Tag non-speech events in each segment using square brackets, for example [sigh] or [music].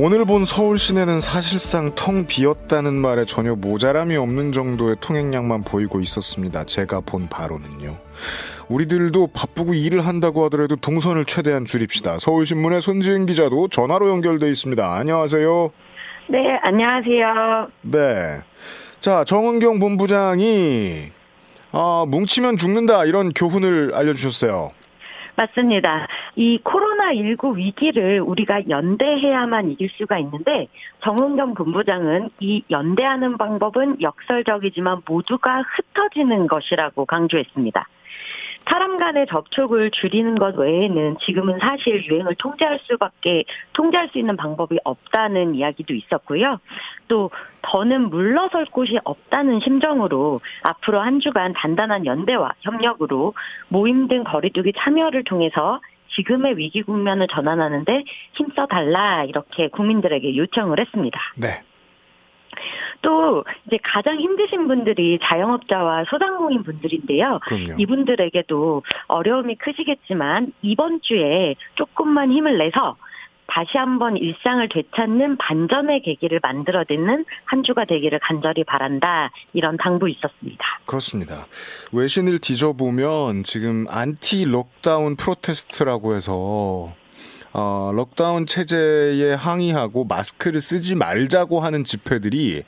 오늘 본 서울 시내는 사실상 텅 비었다는 말에 전혀 모자람이 없는 정도의 통행량만 보이고 있었습니다. 제가 본 바로는요. 우리들도 바쁘고 일을 한다고 하더라도 동선을 최대한 줄입시다. 서울신문의 손지은 기자도 전화로 연결돼 있습니다. 안녕하세요. 네, 안녕하세요. 네. 자, 정은경 본부장이 아, 뭉치면 죽는다 이런 교훈을 알려주셨어요. 맞습니다. 이 코로나19 위기를 우리가 연대해야만 이길 수가 있는데 정은경 본부장은 이 연대하는 방법은 역설적이지만 모두가 흩어지는 것이라고 강조했습니다. 사람 간의 접촉을 줄이는 것 외에는 지금은 사실 유행을 통제할 수밖에 통제할 수 있는 방법이 없다는 이야기도 있었고요. 또 더는 물러설 곳이 없다는 심정으로 앞으로 한 주간 단단한 연대와 협력으로 모임 등 거리두기 참여를 통해서 지금의 위기 국면을 전환하는데 힘써 달라 이렇게 국민들에게 요청을 했습니다. 네. 또 이제 가장 힘드신 분들이 자영업자와 소상공인 분들인데요. 그럼요. 이분들에게도 어려움이 크시겠지만 이번 주에 조금만 힘을 내서 다시 한번 일상을 되찾는 반전의 계기를 만들어내는 한 주가 되기를 간절히 바란다. 이런 당부 있었습니다. 그렇습니다. 외신을 뒤져보면 지금 anti lockdown protest라고 해서 어, lockdown 체제에 항의하고 마스크를 쓰지 말자고 하는 집회들이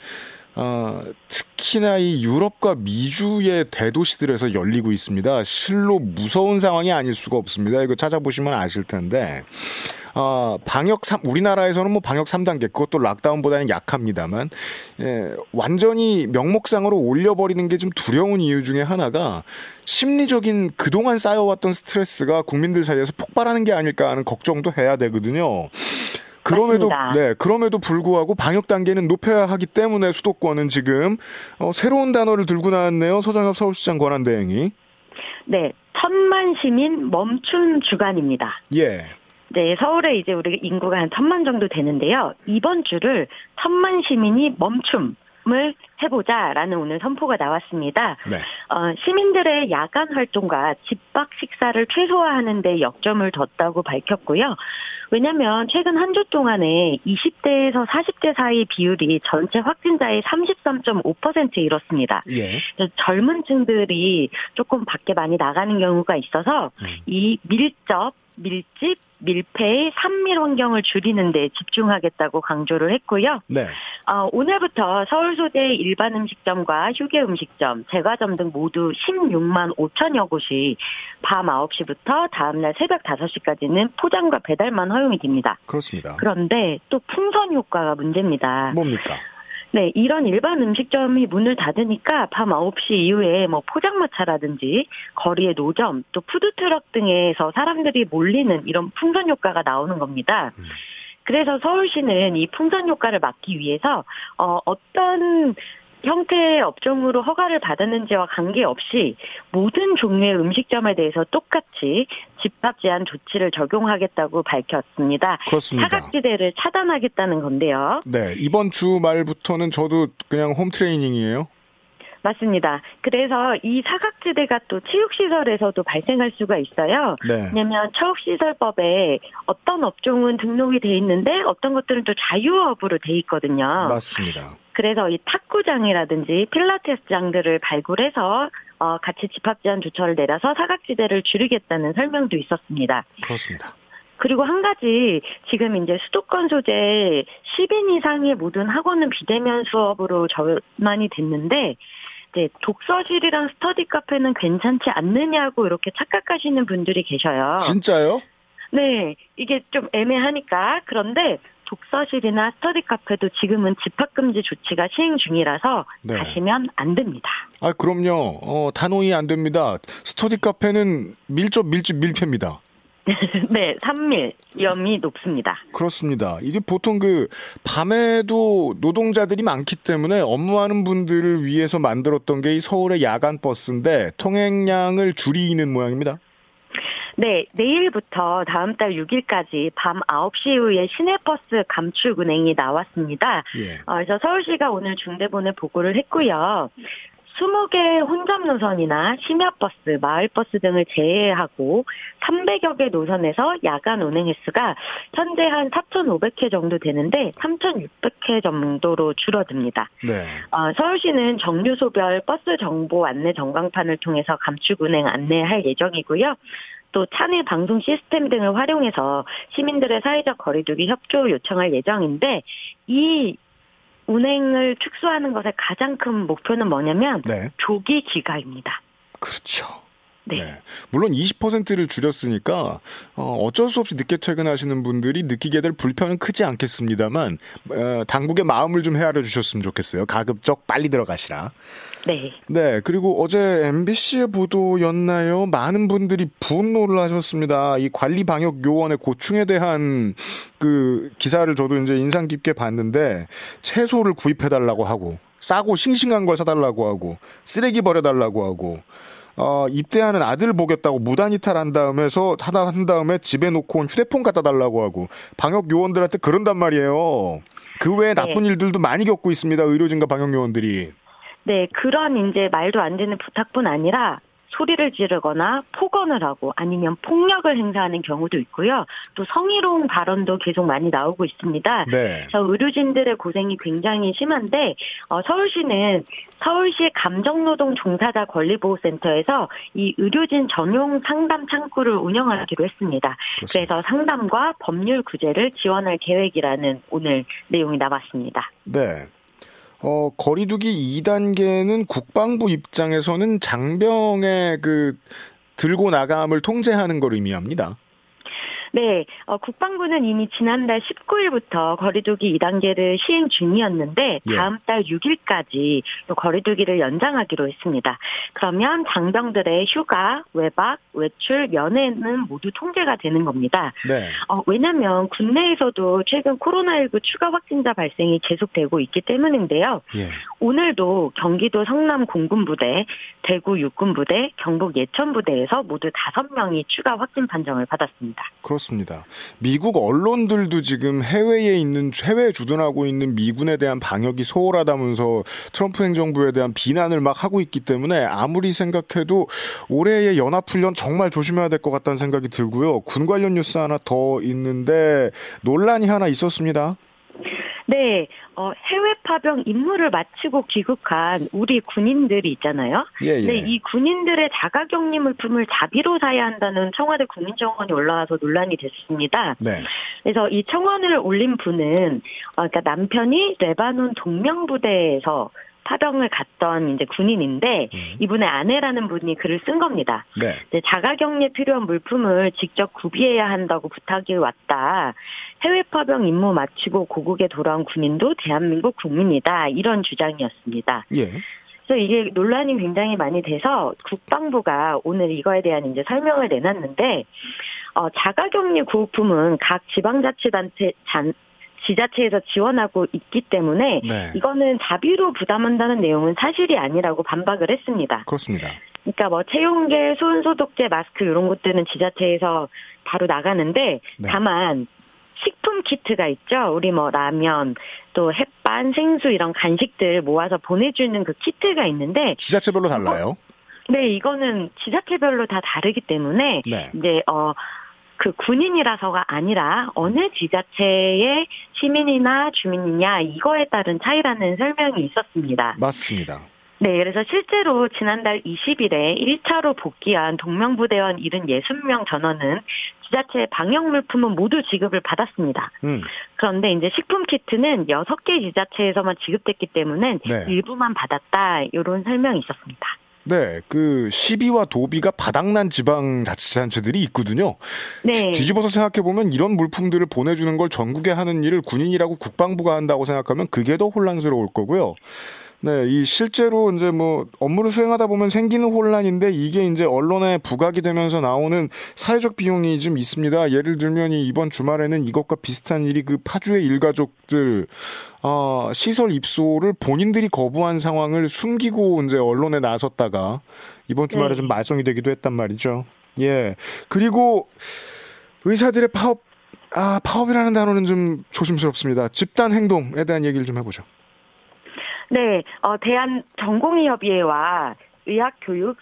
어, 특히나 이 유럽과 미주의 대도시들에서 열리고 있습니다. 실로 무서운 상황이 아닐 수가 없습니다. 이거 찾아보시면 아실 텐데. 어, 방역 3, 우리나라에서는 뭐 방역 3단계, 그것도 lockdown보다는 약합니다만, 예, 완전히 명목상으로 올려버리는 게 좀 두려운 이유 중에 하나가 심리적인 그동안 쌓여왔던 스트레스가 국민들 사이에서 폭발하는 게 아닐까 하는 걱정도 해야 되거든요. 그럼에도 맞습니다. 네 그럼에도 불구하고 방역 단계는 높여야 하기 때문에 수도권은 지금 어, 새로운 단어를 들고 나왔네요 소정엽 서울시장 권한 대행이 네. 천만 시민 멈춤 주간입니다. 예 네, 서울에 이제 우리 인구가 한 천만 정도 되는데요. 이번 주를 천만 시민이 멈춤 을 해보자라는 오늘 선포가 나왔습니다. 네. 어, 시민들의 야간 활동과 집밖 식사를 최소화하는 데 역점을 뒀다고 밝혔고요. 왜냐하면 최근 한 주 동안에 20대에서 40대 사이 비율이 전체 확진자의 33.5%에 이렇습니다. 예. 젊은 층들이 조금 밖에 많이 나가는 경우가 있어서 음. 이 밀접, 밀집, 밀폐의 산밀 환경을 줄이는 데 집중하겠다고 강조를 했고요. 네. 어, 오늘부터 서울 소재 일반 음식점과 휴게 음식점, 제과점 등 모두 16만 5천여 곳이 밤 9시부터 다음날 새벽 5시까지는 포장과 배달만 허용이 됩니다. 그렇습니다. 그런데 또 풍선 효과가 문제입니다. 뭡니까? 네, 이런 일반 음식점이 문을 닫으니까 밤 9시 이후에 뭐 포장마차라든지 거리의 노점 또 푸드트럭 등에서 사람들이 몰리는 이런 풍선 효과가 나오는 겁니다. 음. 그래서 서울시는 이 풍선 효과를 막기 위해서 어, 어떤 형태의 업종으로 허가를 받았는지와 관계없이 모든 종류의 음식점에 대해서 똑같이 집합 제한 조치를 적용하겠다고 밝혔습니다. 그렇습니다. 사각지대를 차단하겠다는 건데요. 네 이번 주 말부터는 저도 그냥 홈 트레이닝이에요. 맞습니다. 그래서 이 사각지대가 또 체육시설에서도 발생할 수가 있어요. 네. 왜냐하면 체육시설법에 어떤 업종은 등록이 돼 있는데 어떤 것들은 또 자유업으로 돼 있거든요. 맞습니다. 그래서 이 탁구장이라든지 필라테스장들을 발굴해서 어, 같이 집합 제한 조처를 내려서 사각지대를 줄이겠다는 설명도 있었습니다. 그렇습니다. 그리고 한 가지 지금 이제 수도권 소재 10인 이상의 모든 학원은 비대면 수업으로 전환이 됐는데 이제 독서실이랑 스터디 카페는 괜찮지 않느냐고 이렇게 착각하시는 분들이 계셔요. 진짜요? 네, 이게 좀 애매하니까 그런데 독서실이나 스터디 카페도 지금은 집합금지 조치가 시행 중이라서 네. 가시면 안 됩니다. 아 그럼요. 어, 단호히 안 됩니다. 스터디 카페는 밀접 밀집 밀폐입니다. [laughs] 네, 산밀 위험이 높습니다. 그렇습니다. 이게 보통 그 밤에도 노동자들이 많기 때문에 업무하는 분들을 위해서 만들었던 게 이 서울의 야간 버스인데 통행량을 줄이는 모양입니다. 네, 내일부터 다음 달 6일까지 밤 9시 이후에 시내버스 감축 운행이 나왔습니다. 예. 어, 그래서 서울시가 오늘 중대본에 보고를 했고요. 20개 혼잡 노선이나 심야버스, 마을버스 등을 제외하고 300여 개 노선에서 야간 운행 횟수가 현재 한 4,500회 정도 되는데 3,600회 정도로 줄어듭니다. 네. 어, 서울시는 정류소별 버스 정보 안내 전광판을 통해서 감축 운행 안내할 예정이고요. 또 차내 방송 시스템 등을 활용해서 시민들의 사회적 거리두기 협조 요청할 예정인데 이 운행을 축소하는 것의 가장 큰 목표는 뭐냐면 네. 조기 귀가입니다. 그렇죠. 네. 네. 물론 20%를 줄였으니까 어, 어쩔 수 없이 늦게 퇴근하시는 분들이 느끼게 될 불편은 크지 않겠습니다만 어, 당국의 마음을 좀 헤아려 주셨으면 좋겠어요. 가급적 빨리 들어가시라. 네. 네. 그리고 어제 MBC의 보도였나요? 많은 분들이 분노를 하셨습니다. 이 관리 방역 요원의 고충에 대한 그 기사를 저도 이제 인상 깊게 봤는데 채소를 구입해 달라고 하고 싸고 싱싱한 걸 사달라고 하고 쓰레기 버려달라고 하고 어, 입대하는 아들 보겠다고 무단 이탈한 다음에서 하다 한 다음에 집에 놓고 온 휴대폰 갖다 달라고 하고 방역 요원들한테 그런단 말이에요. 그 외에 네. 나쁜 네. 일들도 많이 겪고 있습니다. 의료진과 방역 요원들이. 네, 그런 이제 말도 안 되는 부탁뿐 아니라 소리를 지르거나 폭언을 하고 아니면 폭력을 행사하는 경우도 있고요. 또 성희롱 발언도 계속 많이 나오고 있습니다. 네. 그래서 의료진들의 고생이 굉장히 심한데 어, 서울시는 서울시 감정노동 종사자 권리보호센터에서 이 의료진 전용 상담 창구를 운영하기로 했습니다. 그렇습니다. 그래서 상담과 법률 구제를 지원할 계획이라는 오늘 내용이 나왔습니다. 네. 어, 거리두기 2단계는 국방부 입장에서는 장병의 그 들고 나감을 통제하는 걸 의미합니다. 네, 어, 국방부는 이미 지난달 19일부터 거리두기 2단계를 시행 중이었는데 예. 다음 달 6일까지 거리두기를 연장하기로 했습니다. 그러면 장병들의 휴가, 외박, 외출, 면회는 모두 통제가 되는 겁니다. 네. 어, 왜냐하면 국내에서도 최근 코로나19 추가 확진자 발생이 계속되고 있기 때문인데요. 예. 오늘도 경기도 성남 공군부대, 대구 육군부대, 경북 예천부대에서 모두 5명이 추가 확진 판정을 받았습니다. 그렇습니다. 미국 언론들도 지금 해외에 있는 해외에 주둔하고 있는 미군에 대한 방역이 소홀하다면서 트럼프 행정부에 대한 비난을 막 하고 있기 때문에 아무리 생각해도 올해의 연합훈련 정말 조심해야 될 것 같다는 생각이 들고요. 군 관련 뉴스 하나 더 있는데 논란이 하나 있었습니다. 네, 어, 해외 파병 임무를 마치고 귀국한 우리 군인들이 있잖아요. 예, 예. 네, 이 군인들의 자가격리 물품을 자비로 사야 한다는 청와대 국민정원이 올라와서 논란이 됐습니다. 네. 그래서 이 청원을 올린 분은 어, 그러니까 남편이 레바논 동명부대에서 파병을 갔던 이제 군인인데 음. 이분의 아내라는 분이 글을 쓴 겁니다. 네. 자가격리에 필요한 물품을 직접 구비해야 한다고 부탁이 왔다. 해외 파병 임무 마치고 고국에 돌아온 군인도 대한민국 국민이다. 이런 주장이었습니다. 예. 그래서 이게 논란이 굉장히 많이 돼서 국방부가 오늘 이거에 대한 이제 설명을 내놨는데 어, 자가격리 구호품은 각 지방자치단체 잔, 지자체에서 지원하고 있기 때문에 네. 이거는 자비로 부담한다는 내용은 사실이 아니라고 반박을 했습니다. 그렇습니다. 그러니까 뭐 체온계, 손 소독제, 마스크 이런 것들은 지자체에서 바로 나가는데 네. 다만 식품 키트가 있죠. 우리 뭐 라면, 또 햇반, 생수 이런 간식들 모아서 보내주는 그 키트가 있는데 지자체별로 달라요? 네, 이거는 지자체별로 다 다르기 때문에 네. 이제 어 그 군인이라서가 아니라 어느 지자체의 시민이나 주민이냐 이거에 따른 차이라는 설명이 있었습니다. 맞습니다. 네, 그래서 실제로 지난달 20일에 1차로 복귀한 동명부대원 76명 전원은 지자체 방역 물품은 모두 지급을 받았습니다. 음. 그런데 이제 식품 키트는 6개 지자체에서만 지급됐기 때문에 네. 일부만 받았다 이런 설명이 있었습니다. 네, 그 시비와 도비가 바닥난 지방 자치단체들이 있거든요. 네. 뒤집어서 생각해 보면 이런 물품들을 보내주는 걸 전국에 하는 일을 군인이라고 국방부가 한다고 생각하면 그게 더 혼란스러울 거고요. 네, 이 실제로 이제 뭐 업무를 수행하다 보면 생기는 혼란인데 이게 이제 언론에 부각이 되면서 나오는 사회적 비용이 좀 있습니다. 예를 들면 이 이번 주말에는 이것과 비슷한 일이 그 파주의 일가족들 어, 시설 입소를 본인들이 거부한 상황을 숨기고 이제 언론에 나섰다가 이번 주말에 네. 좀 말썽이 되기도 했단 말이죠. 예. 그리고 의사들의 파업 아, 파업이라는 단어는 좀 조심스럽습니다. 집단 행동에 대한 얘기를 좀 해보죠. 네, 어, 대한 전공의협의회와 의학교육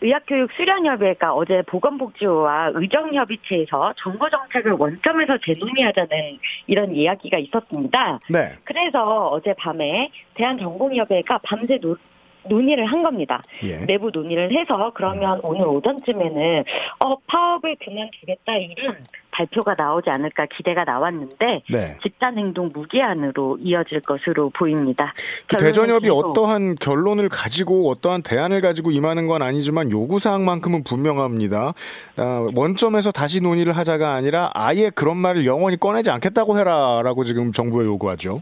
의학교육 수련협의회가 어제 보건복지부와 의정협의체에서 정부 정책을 원점에서 재논의하자는 이런 이야기가 있었습니다. 네. 그래서 어제 밤에 대한전공의협회가 밤새 노, 논의를 한 겁니다. 예. 내부 논의를 해서 그러면 오늘 오전쯤에는 어 파업을 그만두겠다 이런 발표가 나오지 않을까 기대가 나왔는데 네. 집단 행동 무기한으로 이어질 것으로 보입니다. 그 대전협이 어떠한 결론을 가지고 어떠한 대안을 가지고 임하는 건 아니지만 요구 사항만큼은 분명합니다. 아, 원점에서 다시 논의를 하자가 아니라 아예 그런 말을 영원히 꺼내지 않겠다고 해라라고 지금 정부에 요구하죠.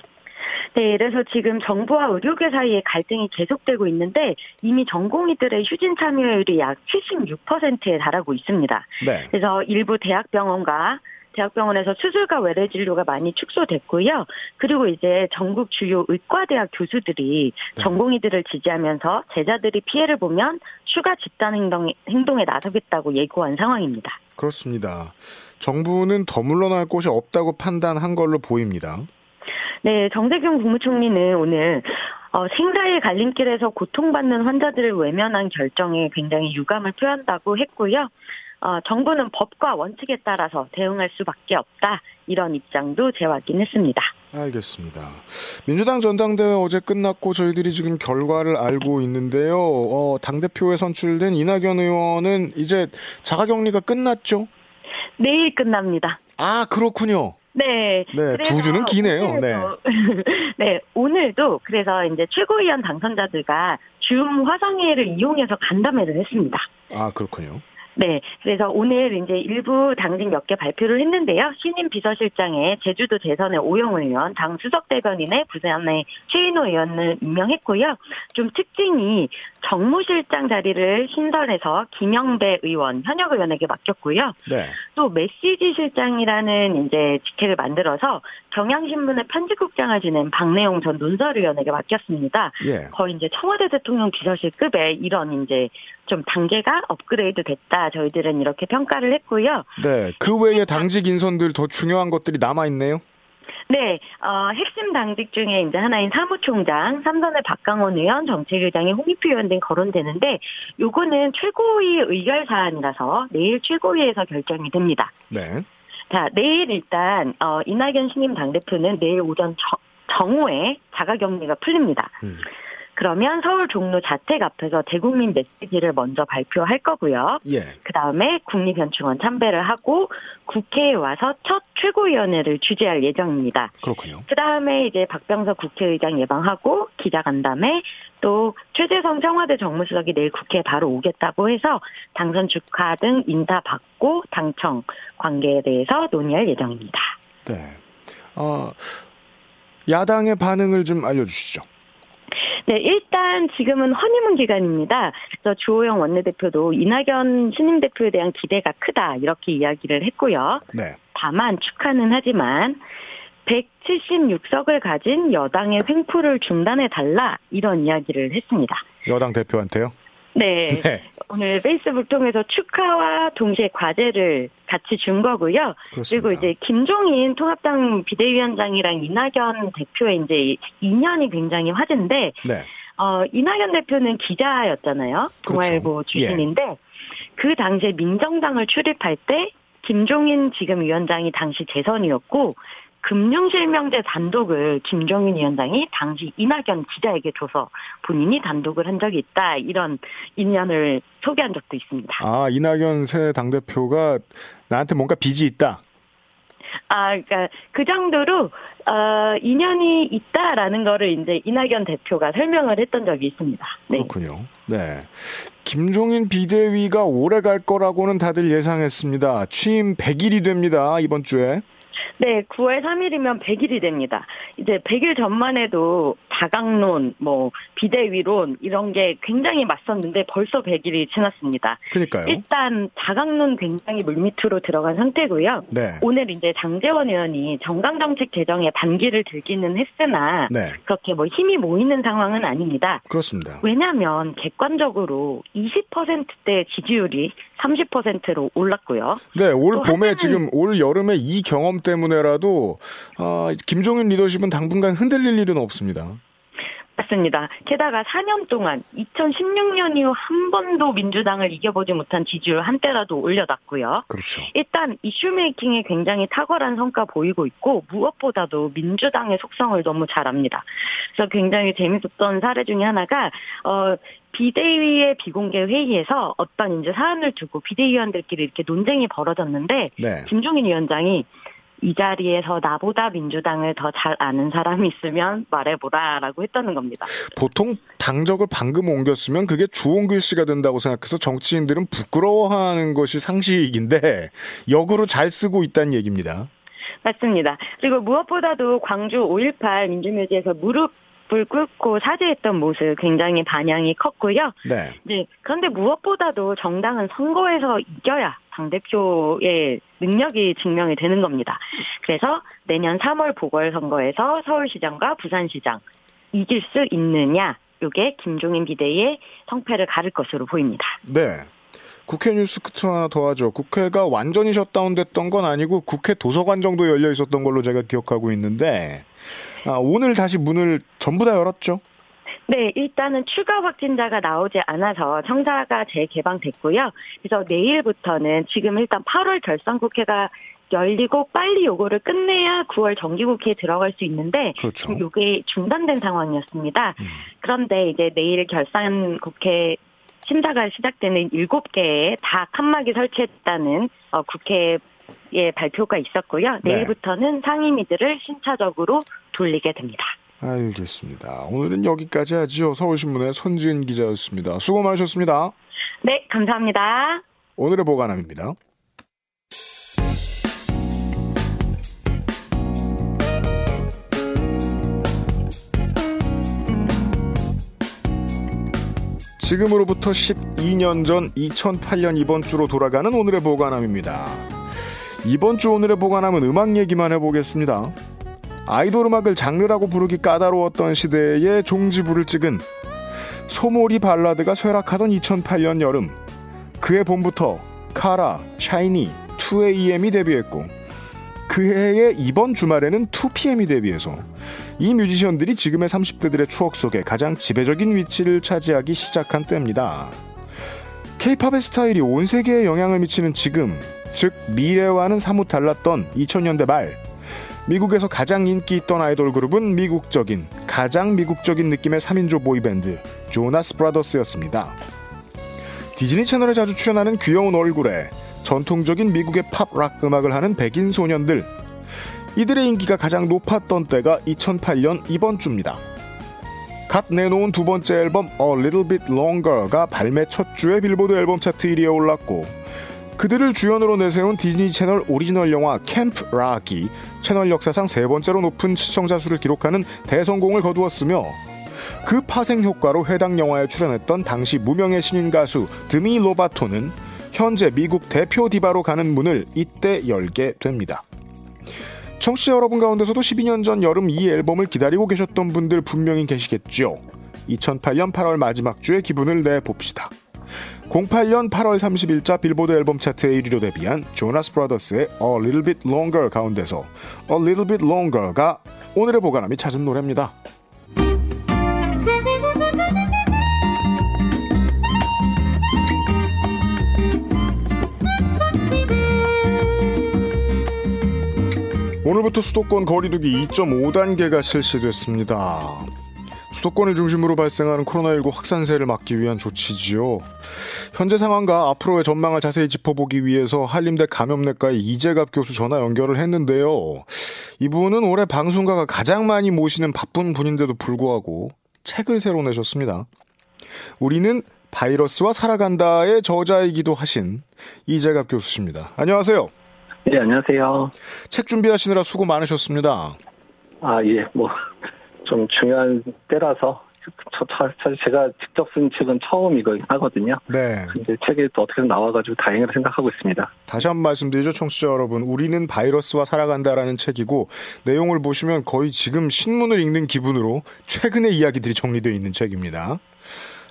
네, 그래서 지금 정부와 의료계 사이에 갈등이 계속되고 있는데 이미 전공의들의 휴진 참여율이 약 76%에 달하고 있습니다. 네. 그래서 일부 대학병원과 대학병원에서 수술과 외래 진료가 많이 축소됐고요. 그리고 이제 전국 주요 의과대학 교수들이 네. 전공의들을 지지하면서 제자들이 피해를 보면 추가 집단 행동, 행동에 나서겠다고 예고한 상황입니다. 그렇습니다. 정부는 더 물러날 곳이 없다고 판단한 걸로 보입니다. 네, 정세균 국무총리는 오늘 어, 생사의 갈림길에서 고통받는 환자들을 외면한 결정에 굉장히 유감을 표한다고 했고요. 어, 정부는 법과 원칙에 따라서 대응할 수밖에 없다. 이런 입장도 재확인했습니다. 알겠습니다. 민주당 전당대회 어제 끝났고 저희들이 지금 결과를 알고 있는데요. 어, 당대표에 선출된 이낙연 의원은 이제 자가격리가 끝났죠? 내일 끝납니다. 아, 그렇군요. 네. 네, 두 주는 기네요. 네. 오늘도, [laughs] 네, 오늘도 그래서 이제 최고위원 당선자들과 줌 화상회의를 이용해서 간담회를 했습니다. 아, 그렇군요. 네, 그래서 오늘 이제 일부 당직 몇 개 발표를 했는데요. 신임 비서실장에 제주도 재선의 오영훈 의원, 당 수석 대변인의 부산의 최인호 의원을 임명했고요. 좀 특징이 정무실장 자리를 신설해서 김영배 의원, 현역 의원에게 맡겼고요. 네. 또 메시지 실장이라는 이제 직책을 만들어서 경향신문의 편집국장을 지낸 박내용 전 논설위원에게 맡겼습니다. 예. 거의 이제 청와대 대통령 비서실급의 이런 이제 좀 단계가 업그레이드 됐다. 저희들은 이렇게 평가를 했고요. 네. 그 외에 당직 인선들 더 중요한 것들이 남아 있네요. 네, 어, 핵심 당직 중에 이제 하나인 사무총장, 삼선의 박강원 의원, 정책위장의 홍익표 의원 등 거론되는데, 요거는 최고위 의결 사안이라서 내일 최고위에서 결정이 됩니다. 네. 자, 내일 일단, 어, 이낙연 신임 당대표는 내일 오전 정, 정오에 자가격리가 풀립니다. 음. 그러면 서울 종로 자택 앞에서 대국민 메시지를 먼저 발표할 거고요. 예. 그 다음에 국립현충원 참배를 하고 국회에 와서 첫 최고위원회를 주재할 예정입니다. 그렇군요. 그 다음에 이제 박병석 국회의장 예방하고 기자간담회 또 최재성 청와대 정무수석이 내일 국회에 바로 오겠다고 해서 당선 축하 등 인사 받고 당청 관계에 대해서 논의할 예정입니다. 네. 어, 야당의 반응을 좀 알려주시죠. 네, 일단 지금은 허니문 기간입니다. 그래서 주호영 원내대표도 이낙연 신임 대표에 대한 기대가 크다 이렇게 이야기를 했고요. 네. 다만 축하는 하지만 176석을 가진 여당의 횡포를 중단해 달라 이런 이야기를 했습니다. 여당 대표한테요. 네. 네. 오늘 페이스북 통해서 축하와 동시에 과제를 같이 준 거고요. 그렇습니다. 그리고 이제 김종인 통합당 비대위원장이랑 이낙연 대표의 이제 인연이 굉장히 화제인데 네. 어, 이낙연 대표는 기자였잖아요. 동아일보 그렇죠. 출신인데 그 당시에 민정당을 출입할 때 김종인 지금 위원장이 당시 재선이었고 금융실명제 단독을 김종인 위원장이 당시 이낙연 기자에게 줘서 본인이 단독을 한 적이 있다 이런 인연을 소개한 적도 있습니다. 아, 이낙연 새 당대표가 나한테 뭔가 빚이 있다. 아, 그러니까 그 정도로 어, 인연이 있다라는 거를 이제 이낙연 대표가 설명을 했던 적이 있습니다. 네. 그렇군요. 네. 김종인 비대위가 오래 갈 거라고는 다들 예상했습니다. 취임 100일이 됩니다. 이번 주에. 네, 9월 3일이면 100일이 됩니다. 이제 100일 전만 해도 다강론, 뭐 비대위론 이런 게 굉장히 맞섰는데 벌써 100일이 지났습니다. 그러니까요. 일단 다강론 굉장히 물밑으로 들어간 상태고요. 네. 오늘 이제 장재원 의원이 정강정책 개정에 반기를 들기는 했으나 네. 그렇게 뭐 힘이 모이는 상황은 아닙니다. 그렇습니다. 왜냐하면 객관적으로 20%대 지지율이 30%로 올랐고요. 네, 올 봄에 지금 올 여름에 이 경험 때문에라도 어, 김종인 리더십은 당분간 흔들릴 일은 없습니다. 맞습니다. 게다가 4년 동안 2016년 이후 한 번도 민주당을 이겨보지 못한 지지율 한때라도 올려놨고요. 그렇죠. 일단 이슈 메이킹에 굉장히 탁월한 성과 보이고 있고 무엇보다도 민주당의 속성을 너무 잘 압니다. 그래서 굉장히 재밌었던 사례 중에 하나가 어 비대위의 비공개 회의에서 어떤 이제 사안을 두고 비대위원들끼리 이렇게 논쟁이 벌어졌는데 네. 김종인 위원장이 이 자리에서 나보다 민주당을 더 잘 아는 사람이 있으면 말해보라라고 했다는 겁니다. 보통 당적을 방금 옮겼으면 그게 주홍글 씨가 된다고 생각해서 정치인들은 부끄러워하는 것이 상식인데 역으로 잘 쓰고 있다는 얘기입니다. 맞습니다. 그리고 무엇보다도 광주 5.18 민주묘지에서 무릎 무릎 꿇고 사죄했던 모습 굉장히 반향이 컸고요. 네. 네. 그런데 무엇보다도 정당은 선거에서 이겨야 당대표의 능력이 증명이 되는 겁니다. 그래서 내년 3월 보궐선거에서 서울시장과 부산시장 이길 수 있느냐, 이게 김종인 비대위의 성패를 가를 것으로 보입니다. 네. 국회 뉴스 크트 하나 더 하죠. 국회가 완전히 셧다운됐던 건 아니고 국회 도서관 정도 열려 있었던 걸로 제가 기억하고 있는데 아, 오늘 다시 문을 전부 다 열었죠? 네, 일단은 추가 확진자가 나오지 않아서 청사가 재개방됐고요. 그래서 내일부터는 지금 일단 8월 결산국회가 열리고 빨리 요거를 끝내야 9월 정기국회에 들어갈 수 있는데 그렇죠. 지금 요게 중단된 상황이었습니다. 음. 그런데 이제 내일 결산 국회 심사가 시작되는 7개에 다 칸막이 설치했다는 어, 국회 의 발표가 있었고요. 네. 내일부터는 상임위들을 신차적으로 돌리게 됩니다. 알겠습니다. 오늘은 여기까지 하지요. 서울신문의 손지은 기자였습니다. 수고 많으셨습니다. 네, 감사합니다. 오늘의 보관함입니다. 지금으로부터 12년 전 2008년 이번 주로 돌아가는 오늘의 보관함입니다. 이번 주 오늘의 보관함은 음악 얘기만 해보겠습니다. 아이돌 음악을 장르라고 부르기 까다로웠던 시대에 종지부를 찍은 소몰이 발라드가 쇠락하던 2008년 여름 그해 봄부터 카라, 샤이니, 2AM이 데뷔했고 그 해의 이번 주말에는 2PM이 데뷔해서 이 뮤지션들이 지금의 30대들의 추억 속에 가장 지배적인 위치를 차지하기 시작한 때입니다. 케이팝의 스타일이 온 세계에 영향을 미치는 지금, 즉 미래와는 사뭇 달랐던 2000년대 말 미국에서 가장 인기 있던 아이돌 그룹은 미국적인 가장 미국적인 느낌의 3인조 보이밴드 조나스 브라더스였습니다. 디즈니 채널에 자주 출연하는 귀여운 얼굴에 전통적인 미국의 팝 락 음악을 하는 백인 소년들 이들의 인기가 가장 높았던 때가 2008년 이번 주입니다. 갓 내놓은 두 번째 앨범 A Little Bit Longer가 발매 첫 주에 빌보드 앨범 차트 1위에 올랐고 그들을 주연으로 내세운 디즈니 채널 오리지널 영화 캠프 락이 채널 역사상 세 번째로 높은 시청자 수를 기록하는 대성공을 거두었으며 그 파생 효과로 해당 영화에 출연했던 당시 무명의 신인 가수 드미 로바토는 현재 미국 대표 디바로 가는 문을 이때 열게 됩니다. 청취자 여러분 가운데서도 12년 전 여름 이 앨범을 기다리고 계셨던 분들 분명히 계시겠죠. 2008년 8월 마지막 주에 기분을 내봅시다. 08년 8월 30일자 빌보드 앨범 차트에 1위로 데뷔한 조나스 브라더스의 A Little Bit Longer 가운데서 A Little Bit Longer가 오늘의 보관함이 찾은 노래입니다. 오늘부터 수도권 거리두기 2.5단계가 실시됐습니다. 수도권을 중심으로 발생하는 코로나19 확산세를 막기 위한 조치지요. 현재 상황과 앞으로의 전망을 자세히 짚어보기 위해서 한림대 감염내과의 이재갑 교수 전화 연결을 했는데요. 이분은 올해 방송가가 가장 많이 모시는 바쁜 분인데도 불구하고 책을 새로 내셨습니다. 우리는 바이러스와 살아간다의 저자이기도 하신 이재갑 교수십니다. 안녕하세요. 네, 안녕하세요. 책 준비하시느라 수고 많으셨습니다. 아, 예, 뭐, 좀 중요한 때라서 사실 제가 직접 쓴 책은 처음이긴 하거든요. 네. 근데 책이 또 어떻게든 나와가지고 다행이라 생각하고 있습니다. 다시 한번 말씀드리죠, 청취자 여러분. 우리는 바이러스와 살아간다라는 책이고 내용을 보시면 거의 지금 신문을 읽는 기분으로 최근의 이야기들이 정리되어 있는 책입니다.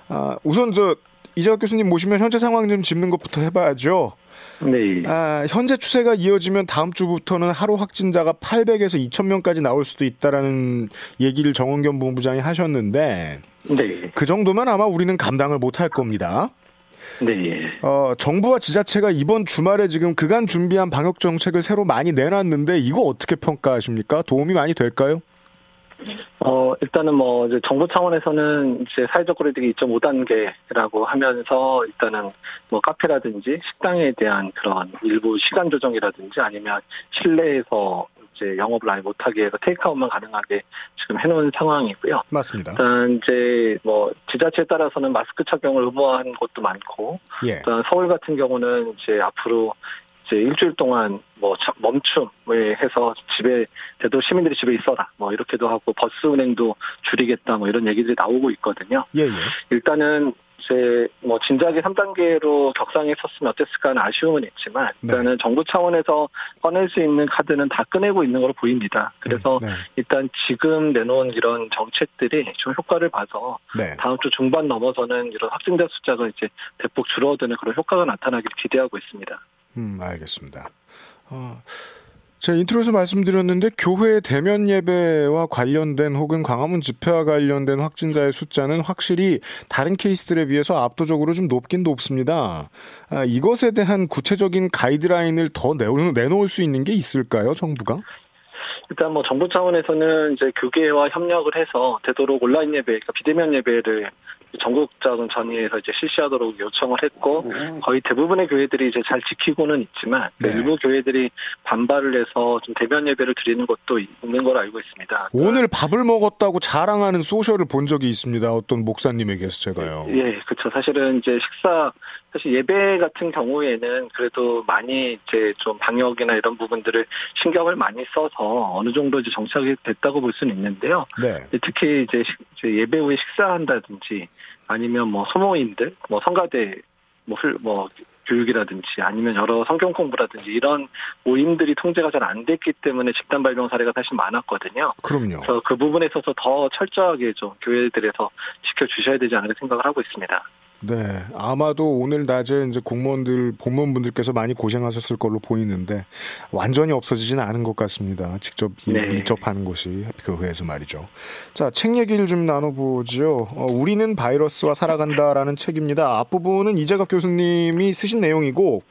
아, 우선 저 이재학 교수님 모시면 현재 상황 좀 짚는 것부터 해봐야죠. 네. 아, 현재 추세가 이어지면 다음 주부터는 하루 확진자가 800에서 2,000명까지 나올 수도 있다라는 얘기를 정원겸 본부장이 하셨는데, 네. 그 정도면 아마 우리는 감당을 못할 겁니다. 네. 어, 정부와 지자체가 이번 주말에 지금 그간 준비한 방역 정책을 새로 많이 내놨는데 이거 어떻게 평가하십니까? 도움이 많이 될까요? 어, 일단은 뭐, 이제 정부 차원에서는 이제 사회적 거리두기 2.5단계라고 하면서 일단은 뭐 카페라든지 식당에 대한 그런 일부 시간 조정이라든지 아니면 실내에서 이제 영업을 아예 못하게 해서 테이크아웃만 가능하게 지금 해놓은 상황이고요. 맞습니다. 일단 이제 뭐 지자체에 따라서는 마스크 착용을 의무화한 곳도 많고, 예. 일단 서울 같은 경우는 이제 앞으로 이제 일주일 동안 뭐 멈춤을 해서 집에 대도 시민들이 집에 있어라 뭐 이렇게도 하고 버스 운행도 줄이겠다 뭐 이런 얘기들이 나오고 있거든요. 예, 예. 일단은 이제 뭐 진작에 3단계로 격상에 섰으면 어땠을까 하는 아쉬움은 있지만 네. 일단은 네. 정부 차원에서 꺼낼 수 있는 카드는 다 꺼내고 있는 걸로 보입니다. 그래서 네. 일단 지금 내놓은 이런 정책들이 좀 효과를 봐서 네. 다음 주 중반 넘어서는 이런 확진자 숫자가 이제 대폭 줄어드는 그런 효과가 나타나기를 기대하고 있습니다. 음, 알겠습니다. 어, 제가 인트로에서 말씀드렸는데 교회 대면 예배와 관련된 혹은 광화문 집회와 관련된 확진자의 숫자는 확실히 다른 케이스들에 비해서 압도적으로 좀 높긴 높습니다. 아, 이것에 대한 구체적인 가이드라인을 더 내놓을 수 있는 게 있을까요, 정부가? 일단 뭐 정부 차원에서는 이제 교계와 협력을 해서 되도록 온라인 예배, 그러니까 비대면 예배를 전국적인 범위에서 이제 실시하도록 요청을 했고 음. 거의 대부분의 교회들이 이제 잘 지키고는 있지만 네. 일부 교회들이 반발을 해서 좀 대면 예배를 드리는 것도 있는 걸 알고 있습니다. 오늘 밥을 먹었다고 자랑하는 소셜을 본 적이 있습니다. 어떤 목사님에게서 제가요. 예, 그렇죠. 사실은 이제 식사 사실 예배 같은 경우에는 그래도 많이 이제 좀 방역이나 이런 부분들을 신경을 많이 써서 어느 정도 이제 정착이 됐다고 볼 수는 있는데요. 네. 특히 이제 예배 후에 식사한다든지 아니면 뭐 소모임들, 뭐 성가대, 뭐, 뭐 교육이라든지 아니면 여러 성경 공부라든지 이런 모임들이 통제가 잘 안 됐기 때문에 집단 발병 사례가 사실 많았거든요. 그럼요. 그래서 그 부분에 있어서 더 철저하게 좀 교회들에서 지켜주셔야 되지 않을까 생각을 하고 있습니다. 네. 아마도 오늘 낮에 이제 공무원들, 공무원분들께서 많이 고생하셨을 걸로 보이는데 완전히 없어지지는 않은 것 같습니다. 직접 네. 밀접하는 곳이 교회에서 말이죠. 자, 책 얘기를 좀 나눠보죠. 어, 우리는 바이러스와 살아간다라는 책입니다. 앞부분은 이재갑 교수님이 쓰신 내용이고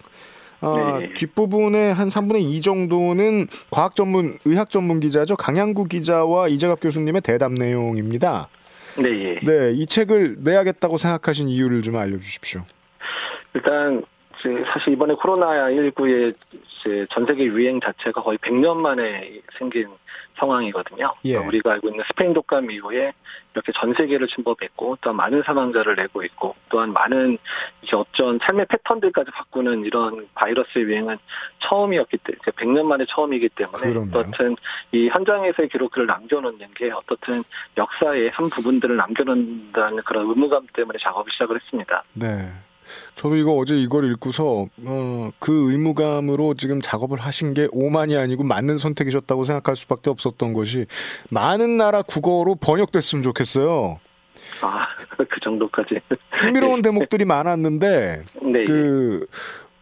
어, 네. 뒷부분에 한 3분의 2 정도는 과학 전문, 의학 전문 기자죠. 강양구 기자와 이재갑 교수님의 대답 내용입니다. 네, 예. 네, 이 책을 내야겠다고 생각하신 이유를 좀 알려주십시오. 일단 사실 이번에 코로나19의 전 세계 유행 자체가 거의 100년 만에 생긴 상황이거든요. 예. 그러니까 우리가 알고 있는 스페인 독감 이후에 이렇게 전 세계를 침범했고 또한 많은 사망자를 내고 있고 또한 많은 이제 어쩐 삶의 패턴들까지 바꾸는 이런 바이러스의 유행은 처음이었기 때문에 100년 만에 처음이기 때문에 어떻든 이 현장에서의 기록을 남겨놓는 게 어떻든 역사의 한 부분들을 남겨놓는다는 그런 의무감 때문에 작업을 시작을 했습니다. 네. 저도 이거 어제 이걸 읽고서 어, 그 의무감으로 지금 작업을 하신 게 오만이 아니고 맞는 선택이셨다고 생각할 수밖에 없었던 것이 많은 나라 국어로 번역됐으면 좋겠어요. 아, [laughs] 그 정도까지. 흥미로운 네. 대목들이 많았는데 [laughs] 네. 그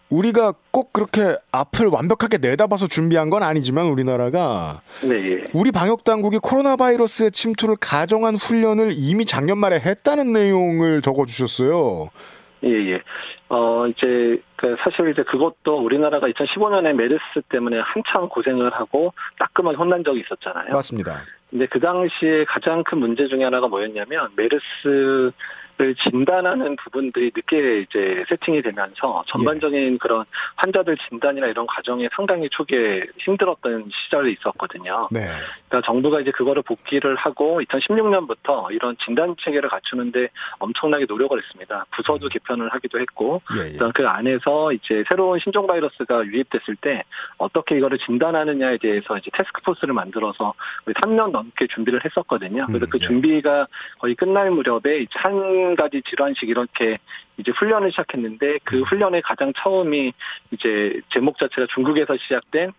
우리가 꼭 그렇게 앞을 완벽하게 내다봐서 준비한 건 아니지만 우리나라가 네. 우리 방역 당국이 코로나 바이러스의 침투를 가정한 훈련을 이미 작년 말에 했다는 내용을 적어 주셨어요. 예, 예. 어, 이제, 그 사실 이제 그것도 우리나라가 2015년에 메르스 때문에 한참 고생을 하고 따끔하게 혼난 적이 있었잖아요. 맞습니다. 근데 그 당시에 가장 큰 문제 중에 하나가 뭐였냐면 메르스 를 진단하는 부분들이 늦게 이제 세팅이 되면서 전반적인 예. 그런 환자들 진단이나 이런 과정이 상당히 초기에 힘들었던 시절이 있었거든요. 네. 그러니까 정부가 이제 그거를 복귀를 하고 2016년부터 이런 진단 체계를 갖추는데 엄청나게 노력을 했습니다. 부서도 음. 개편을 하기도 했고, 예, 예. 그 안에서 이제 새로운 신종 바이러스가 유입됐을 때 어떻게 이거를 진단하느냐에 대해서 이제 테스크포스를 만들어서 3년 넘게 준비를 했었거든요. 그래서 음, 그 예. 준비가 거의 끝날 무렵에 이 제한 가지 질환식 이렇게 이제 훈련을 시작했는데 그 음. 훈련의 가장 처음이 이제 제목 자체가 중국에서 시작된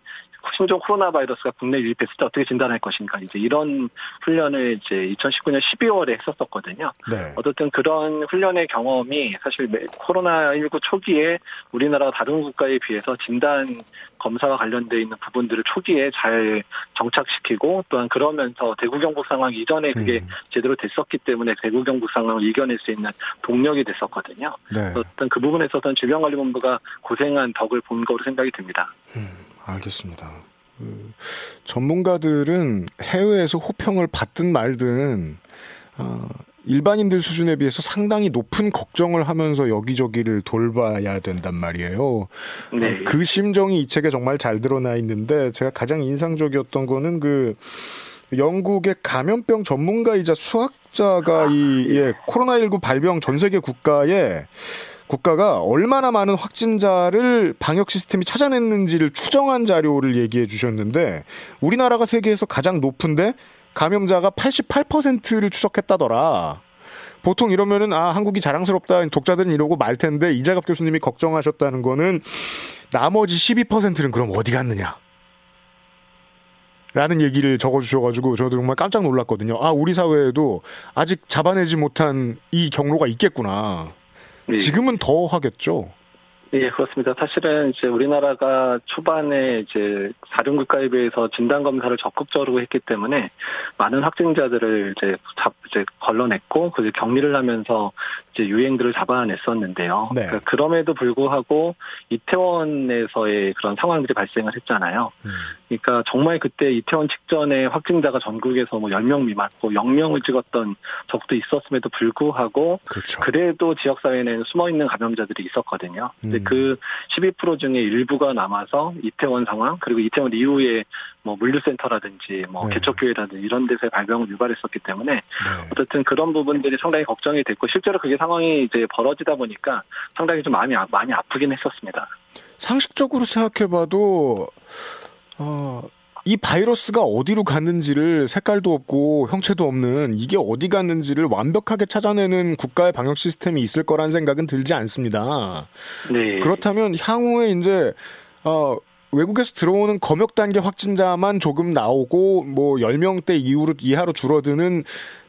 신종 코로나 바이러스가 국내 유입했을 때 어떻게 진단할 것인가 이제 이런 훈련을 이제 2019년 12월에 했었었거든요. 네. 어쨌든 그런 훈련의 경험이 사실 코로나 19 초기에 우리나라 다른 국가에 비해서 진단 검사와 관련돼 있는 부분들을 초기에 잘 정착시키고 또한 그러면서 대구 경북 상황 이전에 그게 음. 제대로 됐었기 때문에 대구 경북 상황을 이겨낼 수 있는 동력이 됐었거든요. 네. 어떤 그 부분에 있어서는 질병관리본부가 고생한 덕을 본 거로 생각이 듭니다. 음, 알겠습니다. 그 전문가들은 해외에서 호평을 받든 말든 어, 일반인들 수준에 비해서 상당히 높은 걱정을 하면서 여기저기를 돌봐야 된단 말이에요. 네. 그 심정이 이 책에 정말 잘 드러나 있는데 제가 가장 인상적이었던 거는 그 영국의 감염병 전문가이자 수학자가 이 예, 코로나19 발병 전 세계 국가에 국가가 얼마나 많은 확진자를 방역 시스템이 찾아냈는지를 추정한 자료를 얘기해 주셨는데 우리나라가 세계에서 가장 높은데 감염자가 88%를 추적했다더라. 보통 이러면은 아 한국이 자랑스럽다 독자들은 이러고 말 텐데 이자갑 교수님이 걱정하셨다는 거는 나머지 12%는 그럼 어디 갔느냐? 라는 얘기를 적어주셔가지고 저도 정말 깜짝 놀랐거든요. 아 우리 사회에도 아직 잡아내지 못한 이 경로가 있겠구나. 네. 지금은 더 하겠죠. 예, 그렇습니다. 사실은 이제 우리나라가 초반에 이제 다른 국가에 비해서 진단 검사를 적극적으로 했기 때문에 많은 확진자들을 이제 잡 이제 걸러냈고 그 격리를 하면서 이제 유행들을 잡아냈었는데요. 네. 그러니까 그럼에도 불구하고 이태원에서의 그런 상황들이 발생을 했잖아요. 음. 그러니까 정말 그때 이태원 직전에 확진자가 전국에서 뭐 10명 미만, 뭐 0명을 찍었던 적도 있었음에도 불구하고 그렇죠. 그래도 지역 사회에는 숨어 있는 감염자들이 있었거든요. 음. 그 12% 중에 일부가 남아서 이태원 상황 그리고 이태원 이후에 뭐 물류센터라든지 뭐 네. 개척교회라든지 이런 데서의 발병을 유발했었기 때문에 네. 어쨌든 그런 부분들이 상당히 걱정이 됐고 실제로 그게 상황이 이제 벌어지다 보니까 상당히 좀 마음이 아, 많이 아프긴 했었습니다. 상식적으로 생각해봐도 어, 이 바이러스가 어디로 갔는지를 색깔도 없고 형체도 없는 이게 어디 갔는지를 완벽하게 찾아내는 국가의 방역 시스템이 있을 거란 생각은 들지 않습니다. 네. 그렇다면 향후에 이제 어 외국에서 들어오는 검역 단계 확진자만 조금 나오고 뭐 10명대 이후로 이하로 줄어드는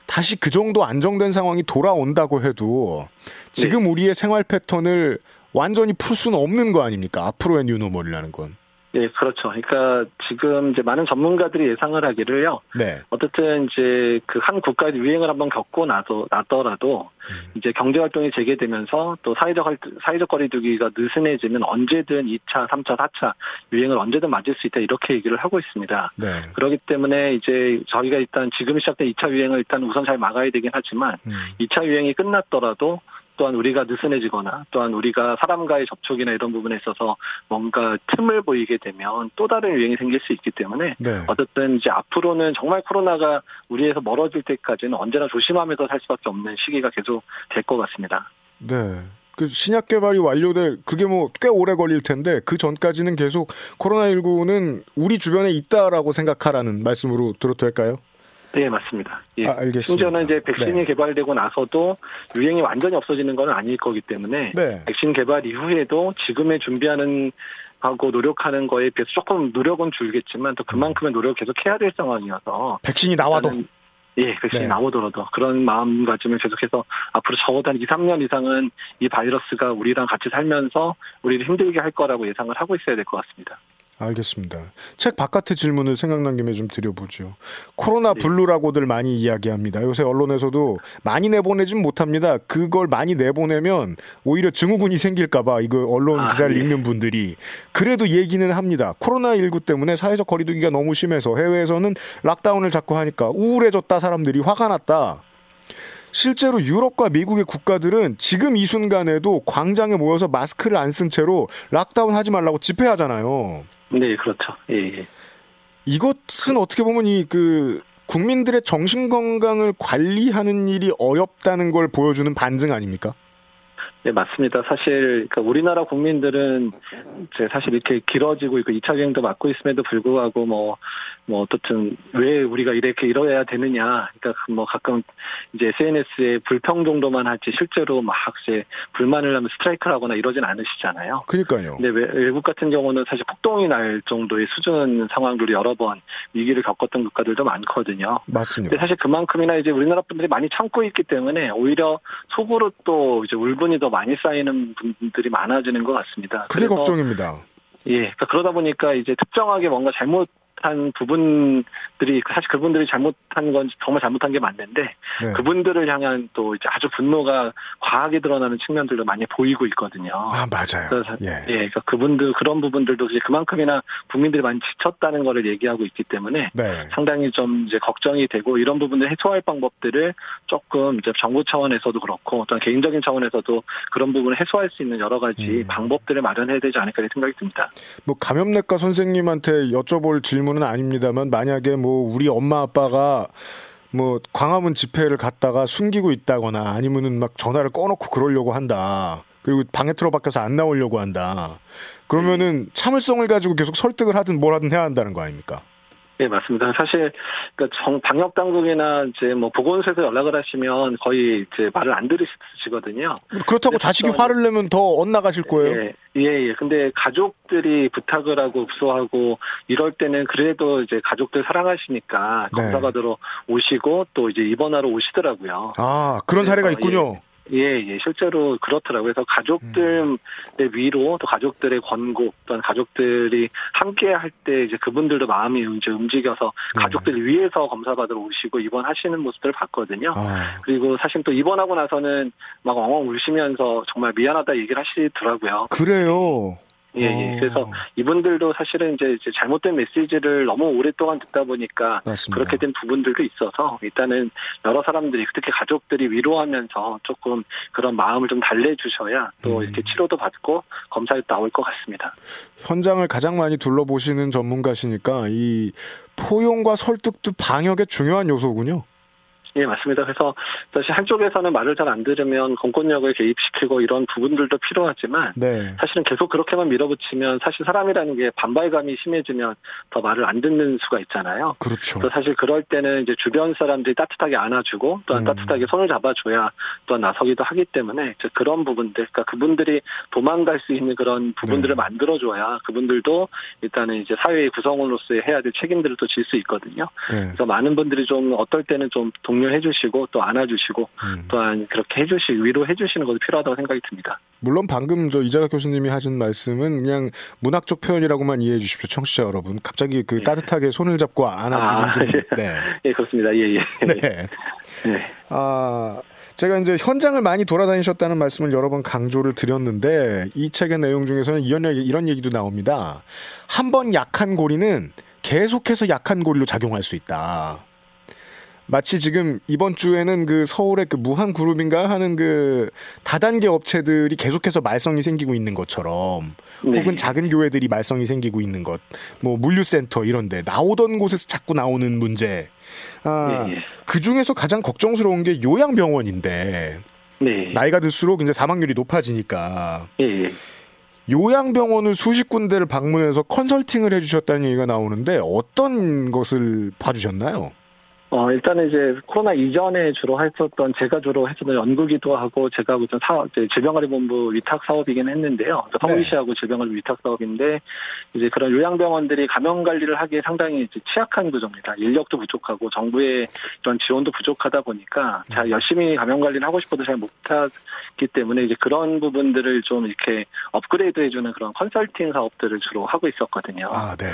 다시 그 정도 안정된 상황이 돌아온다고 해도 지금 네. 우리의 생활 패턴을 완전히 풀 수는 없는 거 아닙니까? 앞으로의 뉴노멀이라는 건. 예, 그렇죠. 그러니까 지금 이제 많은 전문가들이 예상을 하기를요. 네. 어쨌든 이제 그 한 국가의 유행을 한번 겪고 나도 나더라도 음. 이제 경제 활동이 재개되면서 또 사회적 사회적 거리두기가 느슨해지면 언제든 2차, 3차, 4차 유행을 언제든 맞을 수 있다 이렇게 얘기를 하고 있습니다. 네. 그렇기 때문에 이제 저희가 일단 지금 시작된 2차 유행을 일단 우선 잘 막아야 되긴 하지만 음. 2차 유행이 끝났더라도 또한 우리가 느슨해지거나 또한 우리가 사람과의 접촉이나 이런 부분에 있어서 뭔가 틈을 보이게 되면 또 다른 유행이 생길 수 있기 때문에 네. 어쨌든 이제 앞으로는 정말 코로나가 우리에서 멀어질 때까지는 언제나 조심하면서 살 수밖에 없는 시기가 계속 될 것 같습니다. 네. 그 신약 개발이 완료될 그게 뭐 꽤 오래 걸릴 텐데 그 전까지는 계속 코로나19는 우리 주변에 있다라고 생각하라는 말씀으로 들어도 될까요? 네, 맞습니다. 예. 아, 알겠습니다. 심지어는 이제 백신이 네. 개발되고 나서도 유행이 완전히 없어지는 건 아닐 거기 때문에 네. 백신 개발 이후에도 지금의 준비하는 하고 노력하는 거에 비해서 조금 노력은 줄겠지만 또 그만큼의 노력을 계속 해야 될 상황이어서 백신이 나와도 예, 백신이 네. 나오더라도 그런 마음가짐을 계속해서 앞으로 적어도 한 2, 3년 이상은 이 바이러스가 우리랑 같이 살면서 우리를 힘들게 할 거라고 예상을 하고 있어야 될 것 같습니다. 알겠습니다. 책 바깥의 질문을 생각난 김에 좀 드려보죠. 코로나 네. 블루라고들 많이 이야기합니다. 요새 언론에서도 많이 내보내진 못합니다. 그걸 많이 내보내면 오히려 증후군이 생길까봐 이거 언론 아, 기사를 네. 읽는 분들이 그래도 얘기는 합니다. 코로나19 때문에 사회적 거리두기가 너무 심해서 해외에서는 락다운을 자꾸 하니까 우울해졌다 사람들이 화가 났다. 실제로 유럽과 미국의 국가들은 지금 이 순간에도 광장에 모여서 마스크를 안 쓴 채로 락다운 하지 말라고 집회하잖아요. 네, 그렇죠. 예, 예. 이것은 어떻게 보면 이 그 국민들의 정신 건강을 관리하는 일이 어렵다는 걸 보여주는 반증 아닙니까? 네, 맞습니다. 사실 그러니까 우리나라 국민들은 이제 사실 이렇게 길어지고 있고 2차 유행도 맞고 있음에도 불구하고 뭐 뭐뭐 어떻든 왜 우리가 이렇게 이뤄야 되느냐. 그러니까 뭐 가끔 이제 SNS에 불평 정도만 하지 실제로 막 이제 불만을 하면 스트라이크를 하거나 이러진 않으시잖아요. 그러니까요. 근데 외국 같은 경우는 사실 폭동이 날 정도의 수준 상황들이 여러 번 위기를 겪었던 국가들도 많거든요. 맞습니다. 근데 사실 그만큼이나 이제 우리나라 분들이 많이 참고 있기 때문에 오히려 속으로 또 이제 울분이 더 많이 쌓이는 분들이 많아지는 것 같습니다. 그게 걱정입니다. 예, 그러니까 그러다 보니까 이제 특정하게 뭔가 잘못 잘못한 부분들이 사실 그분들이 잘못한 건 정말 잘못한 게 맞는데 네. 그분들을 향한 또 이제 아주 분노가 과하게 드러나는 측면들도 많이 보이고 있거든요. 아 맞아요. 그래서 예, 예 그러니까 그분들 그런 부분들도 이제 그만큼이나 국민들이 많이 지쳤다는 거를 얘기하고 있기 때문에 네. 상당히 좀 이제 걱정이 되고 이런 부분들 해소할 방법들을 조금 이제 정부 차원에서도 그렇고 또 개인적인 차원에서도 그런 부분을 해소할 수 있는 여러 가지 음. 방법들을 마련해야 되지 않을까 생각이 듭니다. 뭐 감염내과 선생님한테 여쭤볼 질문 질문은 아닙니다만 만약에 뭐 우리 엄마 아빠가 뭐 광화문 집회를 갔다가 숨기고 있다거나 아니면은 막 전화를 꺼놓고 그러려고 한다. 그리고 방에 틀어박혀서 안 나오려고 한다. 그러면은 참을성을 가지고 계속 설득을 하든 뭘 하든 해야 한다는 거 아닙니까? 네, 맞습니다. 사실, 그러니까 정, 방역 당국이나 이제 뭐 보건소에서 연락을 하시면 거의 이제 말을 안 들으시거든요. 그렇다고 자식이 화를 내면 더 엇나가실 거예요? 예, 예, 예. 근데 가족들이 부탁을 하고 읍소하고 이럴 때는 그래도 이제 가족들 사랑하시니까 네. 검사 받으러 오시고 또 이제 입원하러 오시더라고요. 아, 그런 사례가 있군요. 예. 예, 예, 실제로 그렇더라고요. 그래서 가족들의 음. 위로 또 가족들의 권고 또는 가족들이 함께 할 때 이제 그분들도 마음이 이제 움직여서 네. 가족들 위해서 검사받으러 오시고 입원하시는 모습들을 봤거든요. 아. 그리고 사실 또 입원하고 나서는 막 엉엉 울시면서 정말 미안하다 얘기를 하시더라고요. 그래요. 예, 예. 어. 그래서 이분들도 사실은 이제, 잘못된 메시지를 너무 오랫동안 듣다 보니까 맞습니다. 그렇게 된 부분들도 있어서 일단은 여러 사람들이 특히 가족들이 위로하면서 조금 그런 마음을 좀 달래주셔야 또 음. 이렇게 치료도 받고 검사도 나올 것 같습니다. 현장을 가장 많이 둘러보시는 전문가시니까 이 포용과 설득도 방역의 중요한 요소군요. 예, 맞습니다. 그래서 사실 한쪽에서는 말을 잘 안 들으면 공권력을 개입시키고 이런 부분들도 필요하지만 네. 사실은 계속 그렇게만 밀어붙이면 사실 사람이라는 게 반발감이 심해지면 더 말을 안 듣는 수가 있잖아요. 그렇죠. 그래서 사실 그럴 때는 이제 주변 사람들이 따뜻하게 안아주고 또한 음. 따뜻하게 손을 잡아줘야 또한 나서기도 하기 때문에 그런 부분들, 그러니까 그분들이 도망갈 수 있는 그런 부분들을 네. 만들어줘야 그분들도 일단은 이제 사회의 구성원으로서의 해야 될 책임들을 또 질 수 있거든요. 네. 그래서 많은 분들이 좀 어떨 때는 좀 동료 격려해 주시고 또 안아 주시고 음. 또한 그렇게 해 주시 위로해 주시는 것도 필요하다고 생각이 듭니다. 물론 방금 저 이자각 교수님이 하신 말씀은 그냥 문학적 표현이라고만 이해해 주십시오, 청취자 여러분. 갑자기 그 예. 따뜻하게 손을 잡고 안아 주는 아, 좀. 예. 네. 예, 그렇습니다. 예, 예. 네. 네. 아. 제가 이제 현장을 많이 돌아다니셨다는 말씀을 여러 번 강조를 드렸는데 이 책의 내용 중에서는 이런 얘기, 이런 얘기도 나옵니다. 한 번 약한 고리는 계속해서 약한 고리로 작용할 수 있다. 마치 지금 이번 주에는 그 서울의 그 무한 그룹인가 하는 그 다단계 업체들이 계속해서 말썽이 생기고 있는 것처럼 네. 혹은 작은 교회들이 말썽이 생기고 있는 것, 뭐 물류센터 이런데 나오던 곳에서 자꾸 나오는 문제. 아, 네. 그 중에서 가장 걱정스러운 게 요양병원인데 네. 나이가 들수록 이제 사망률이 높아지니까. 네. 요양병원을 수십 군데를 방문해서 컨설팅을 해주셨다는 얘기가 나오는데 어떤 것을 봐주셨나요? 어, 일단은 이제 코로나 이전에 주로 했었던, 제가 주로 했었던 연구기도 하고, 제가 무슨 사업, 이제 질병관리본부 위탁 사업이긴 했는데요. 성의시하고 네. 질병관리 위탁 사업인데, 이제 그런 요양병원들이 감염관리를 하기에 상당히 이제 취약한 구조입니다. 인력도 부족하고, 정부의 이런 지원도 부족하다 보니까, 잘 음. 열심히 감염관리를 하고 싶어도 잘 못하기 때문에, 이제 그런 부분들을 좀 이렇게 업그레이드 해주는 그런 컨설팅 사업들을 주로 하고 있었거든요. 아, 네.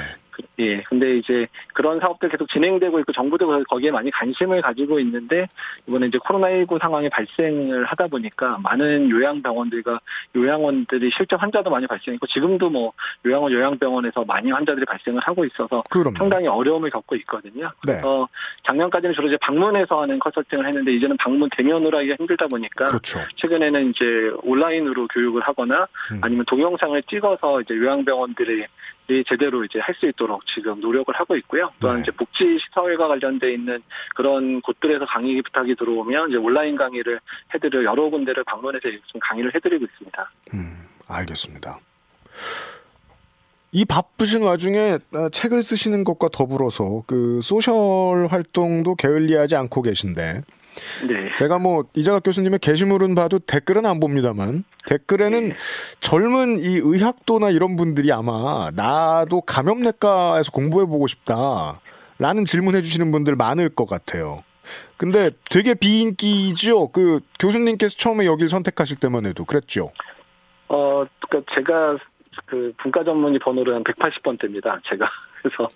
그, 예. 근데 이제 그런 사업들 계속 진행되고 있고 정부도 거기에 많이 관심을 가지고 있는데 이번에 이제 코로나19 상황이 발생을 하다 보니까 많은 요양병원들과 요양원들이 실제 환자도 많이 발생했고 지금도 뭐 요양원 요양병원에서 많이 환자들이 발생을 하고 있어서 그럼요. 상당히 어려움을 겪고 있거든요. 네. 그래서 작년까지는 주로 이제 방문해서 하는 컨설팅을 했는데 이제는 방문 대면으로 하기가 힘들다 보니까 그렇죠. 최근에는 이제 온라인으로 교육을 하거나 음. 아니면 동영상을 찍어서 이제 요양병원들의 제대로 이제 할 수 있도록 지금 노력을 하고 있고요. 또한 네. 이제 복지 시설과 관련돼 있는 그런 곳들에서 강의 부탁이 들어오면 이제 온라인 강의를 해드려 여러 군데를 방문해서 지금 강의를 해드리고 있습니다. 음, 알겠습니다. 이 바쁘신 와중에 어, 책을 쓰시는 것과 더불어서 그 소셜 활동도 게을리하지 않고 계신데 네. 제가 뭐 이자각 교수님의 게시물은 봐도 댓글은 안 봅니다만 댓글에는 네. 젊은 이 의학도나 이런 분들이 아마 나도 감염내과에서 공부해 보고 싶다라는 질문해 주시는 분들 많을 것 같아요. 근데 되게 비인기죠. 그 교수님께서 처음에 여길 선택하실 때만 해도 그랬죠. 어, 그러니까 제가 그 분과 전문의 번호를 한 180번대입니다. 제가 [laughs] 그래서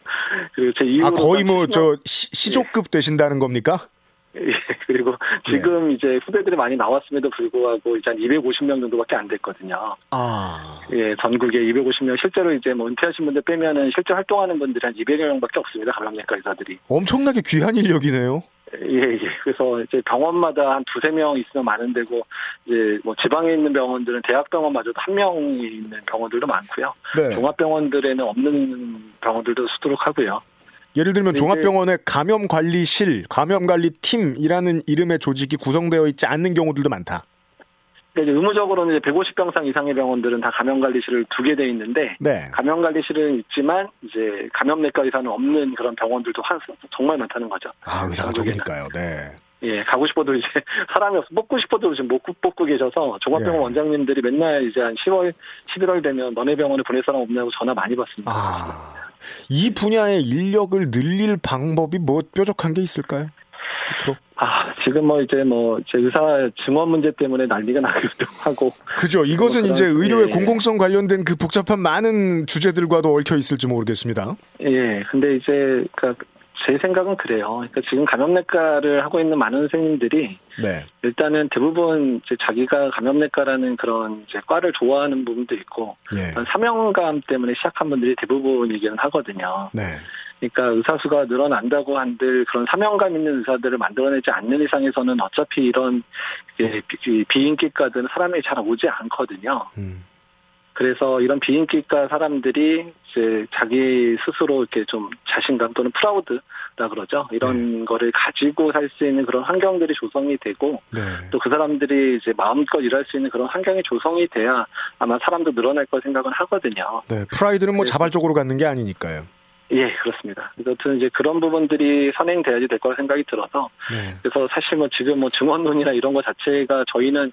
그리고 제 이후 아 거의 뭐 저 시조급 예. 되신다는 겁니까? 예, 그리고 지금 예. 이제 후배들이 많이 나왔음에도 불구하고 이제 한 250명 정도밖에 안 됐거든요. 아. 예, 전국에 250명 실제로 이제 뭐 은퇴하신 분들 빼면은 실제 활동하는 분들이 한 200여 명밖에 없습니다. 감염내과 의사들이. 엄청나게 귀한 인력이네요. 예, 예. 그래서 이제 병원마다 한 두세 명 있으면 많은 데고, 이제 뭐 지방에 있는 병원들은 대학병원마저도 한 명이 있는 병원들도 많고요. 네. 종합병원들에는 없는 병원들도 수두룩하고요. 예를 들면 종합병원의 감염관리실, 감염관리팀이라는 이름의 조직이 구성되어 있지 않는 경우들도 많다. 네, 이제 의무적으로는 이제 150병상 이상의 병원들은 다 감염관리실을 두게 돼 있는데 네. 감염관리실은 있지만 이제 감염내과 의사는 없는 그런 병원들도 한 정말 많다는 거죠. 아 의사가 적으니까요. 네. 예, 가고 싶어도 이제 [laughs] 사람이 없어 뽑고 싶어도 지금 못 뽑고 계셔서 종합병원 예. 원장님들이 맨날 이제 한 10월, 11월 되면 너네 병원에 보낼 사람 없냐고 전화 많이 받습니다. 아, 이 분야의 인력을 늘릴 방법이 뭐 뾰족한 게 있을까요? 끝으로? 아, 지금 뭐 이제 뭐 제 의사 증원 문제 때문에 난리가 나기도 하고. 그죠. 이것은 뭐 이제 의료의 예. 공공성 관련된 그 복잡한 많은 주제들과도 얽혀 있을지 모르겠습니다. 예. 근데 이제 그러니까 제 생각은 그래요. 그러니까 지금 감염내과를 하고 있는 많은 선생님들이 네. 일단은 대부분 이제 자기가 감염내과라는 그런 이제 과를 좋아하는 부분도 있고 예. 사명감 때문에 시작한 분들이 대부분이기는 하거든요. 네. 그러니까 의사 수가 늘어난다고 한들 그런 사명감 있는 의사들을 만들어내지 않는 이상에서는 어차피 이런 비인기과들은 사람이 잘 오지 않거든요. 음. 그래서 이런 비인기과 사람들이 이제 자기 스스로 이렇게 좀 자신감 또는 프라우드라 그러죠. 이런 네. 거를 가지고 살 수 있는 그런 환경들이 조성이 되고 네. 또그 사람들이 이제 마음껏 일할 수 있는 그런 환경이 조성이 돼야 아마 사람도 늘어날 거 생각은 하거든요. 네, 프라이드는 뭐 자발적으로 갖는 게 아니니까요. 예, 그렇습니다. 여튼 이제 그런 부분들이 선행돼야지 될 거라 생각이 들어서 네. 그래서 사실 뭐 지금 뭐 증언론이나 이런 거 자체가 저희는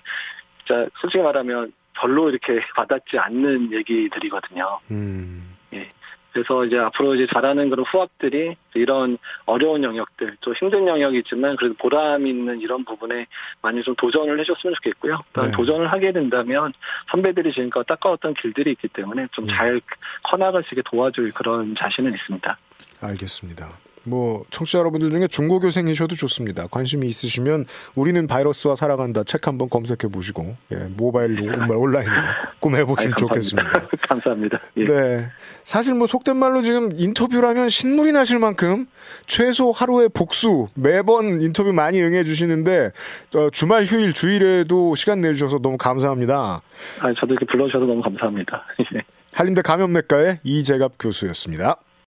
진짜 솔직히 말하면 별로 이렇게 [laughs] 와닿지 않는 얘기들이거든요. 음. 예. 그래서 이제 앞으로 이제 잘하는 그런 후학들이 이런 어려운 영역들, 또 힘든 영역이지만 그래도 보람 있는 이런 부분에 많이 좀 도전을 해줬으면 좋겠고요. 네. 도전을 하게 된다면 선배들이 지금까지 닦아왔던 길들이 있기 때문에 좀잘 네. 커나갈 수 있게 도와줄 그런 자신은 있습니다. 알겠습니다. 뭐 청취자 여러분들 중에 중고교생이셔도 좋습니다. 관심이 있으시면 우리는 바이러스와 살아간다 책 한번 검색해 보시고 예, 모바일로 온라인으로 구매해 보시면 좋겠습니다. [laughs] 감사합니다. 예. 네, 사실 뭐 속된 말로 지금 인터뷰라면 신물이 나실 만큼 최소 하루의 복수 매번 인터뷰 많이 응해 주시는데 어, 주말 휴일 주일에도 시간 내주셔서 너무 감사합니다. 아, 저도 이렇게 불러주셔서 너무 감사합니다. [laughs] 예. 한림대 감염내과의 이재갑 교수였습니다.